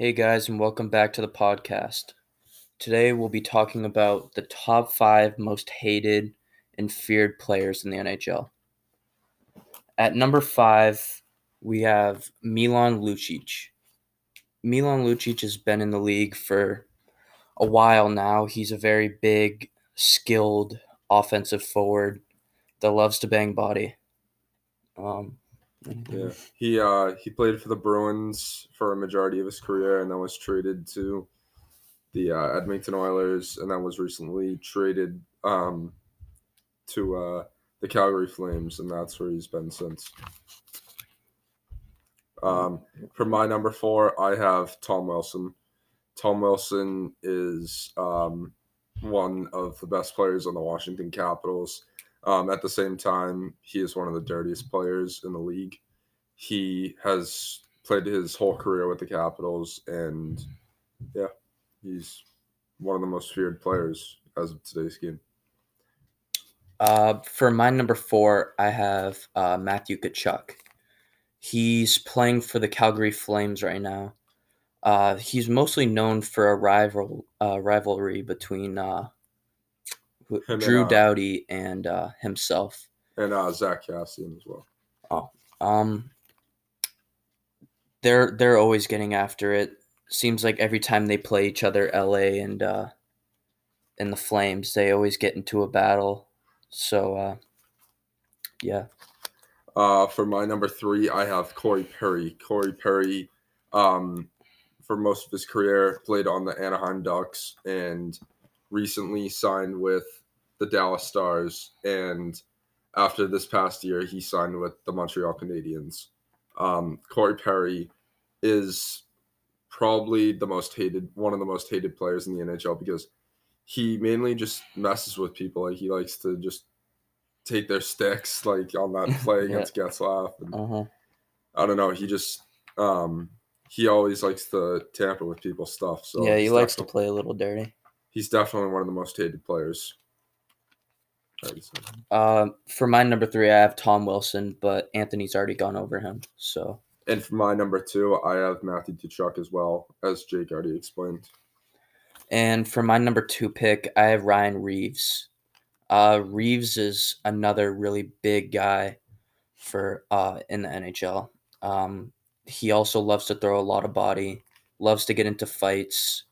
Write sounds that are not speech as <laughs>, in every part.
Hey guys, and welcome back to the podcast. Today we'll be talking about the top five most hated and feared players in the NHL. At number five, we have Milan Lucic. Milan Lucic has been in the league for a while now. He's a very big, skilled offensive forward that loves to bang body. Um, Yeah, he uh he played for the Bruins for a majority of his career, and then was traded to the uh, Edmonton Oilers, and then was recently traded um to uh the Calgary Flames, and that's where he's been since. Um, for my number four, I have Tom Wilson. Tom Wilson is um, one of the best players on the Washington Capitals. Um, at the same time, he is one of the dirtiest players in the league. He has played his whole career with the Capitals, and yeah, he's one of the most feared players as of today's game. Uh, for my number four, I have uh, Matthew Tkachuk. He's playing for the Calgary Flames right now. Uh, he's mostly known for a rival uh, rivalry between uh, Him and, Drew uh, Doughty and uh, himself. And uh, Zack Kassian as well. Oh, Um, they're they're always getting after it. Seems like every time they play each other, LA and uh, and the Flames, they always get into a battle. So uh, yeah, Uh, for my number three, I have Corey Perry. Corey Perry, um, for most of his career, played on the Anaheim Ducks and recently signed with the Dallas Stars. And after this past year, he signed with the Montreal Canadiens. Um, Corey Perry is probably the most hated, one of the most hated players in the NHL because he mainly just messes with people. Like he likes to just take their sticks, like on that <laughs> play Yeah. against Getzlaf. And uh huh. I don't know. He just um he always likes to tamper with people's stuff. So yeah, he likes to play a little dirty. He's definitely one of the most hated players. Uh, for my number three, I have Tom Wilson, but Anthony's already gone over him. So And for my number two, I have Matthew Tkachuk as well, as Jake already explained. And for my number two pick, I have Ryan Reaves. Uh, Reaves is another really big guy for uh, in the NHL. Um, he also loves to throw a lot of body, loves to get into fights.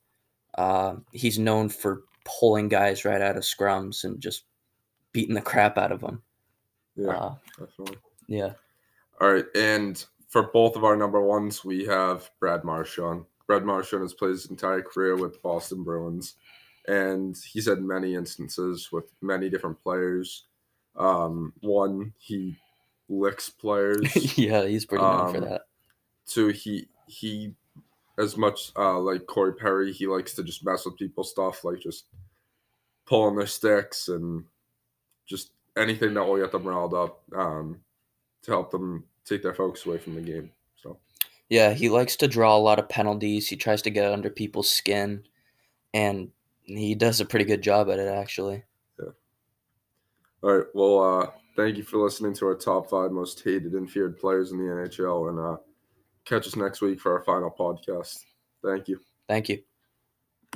Uh, he's known for pulling guys right out of scrums and just beating the crap out of them. Yeah, Uh, definitely. yeah. All right, and for both of our number ones, we have Brad Marchand. Brad Marchand has played his entire career with Boston Bruins, and he's had many instances with many different players. Um, one, he licks players. <laughs> yeah, he's pretty known for Um, that. Two, he he, as much uh, like Corey Perry, he likes to just mess with people's stuff, like just pulling their sticks and just anything that will get them riled up um, to help them take their focus away from the game. So Yeah, he likes to draw a lot of penalties. He tries to get under people's skin, and he does a pretty good job at it, actually. Yeah. All right. Well, uh, thank you for listening to our top five most hated and feared players in the NHL. And uh, catch us next week for our final podcast. Thank you. Thank you.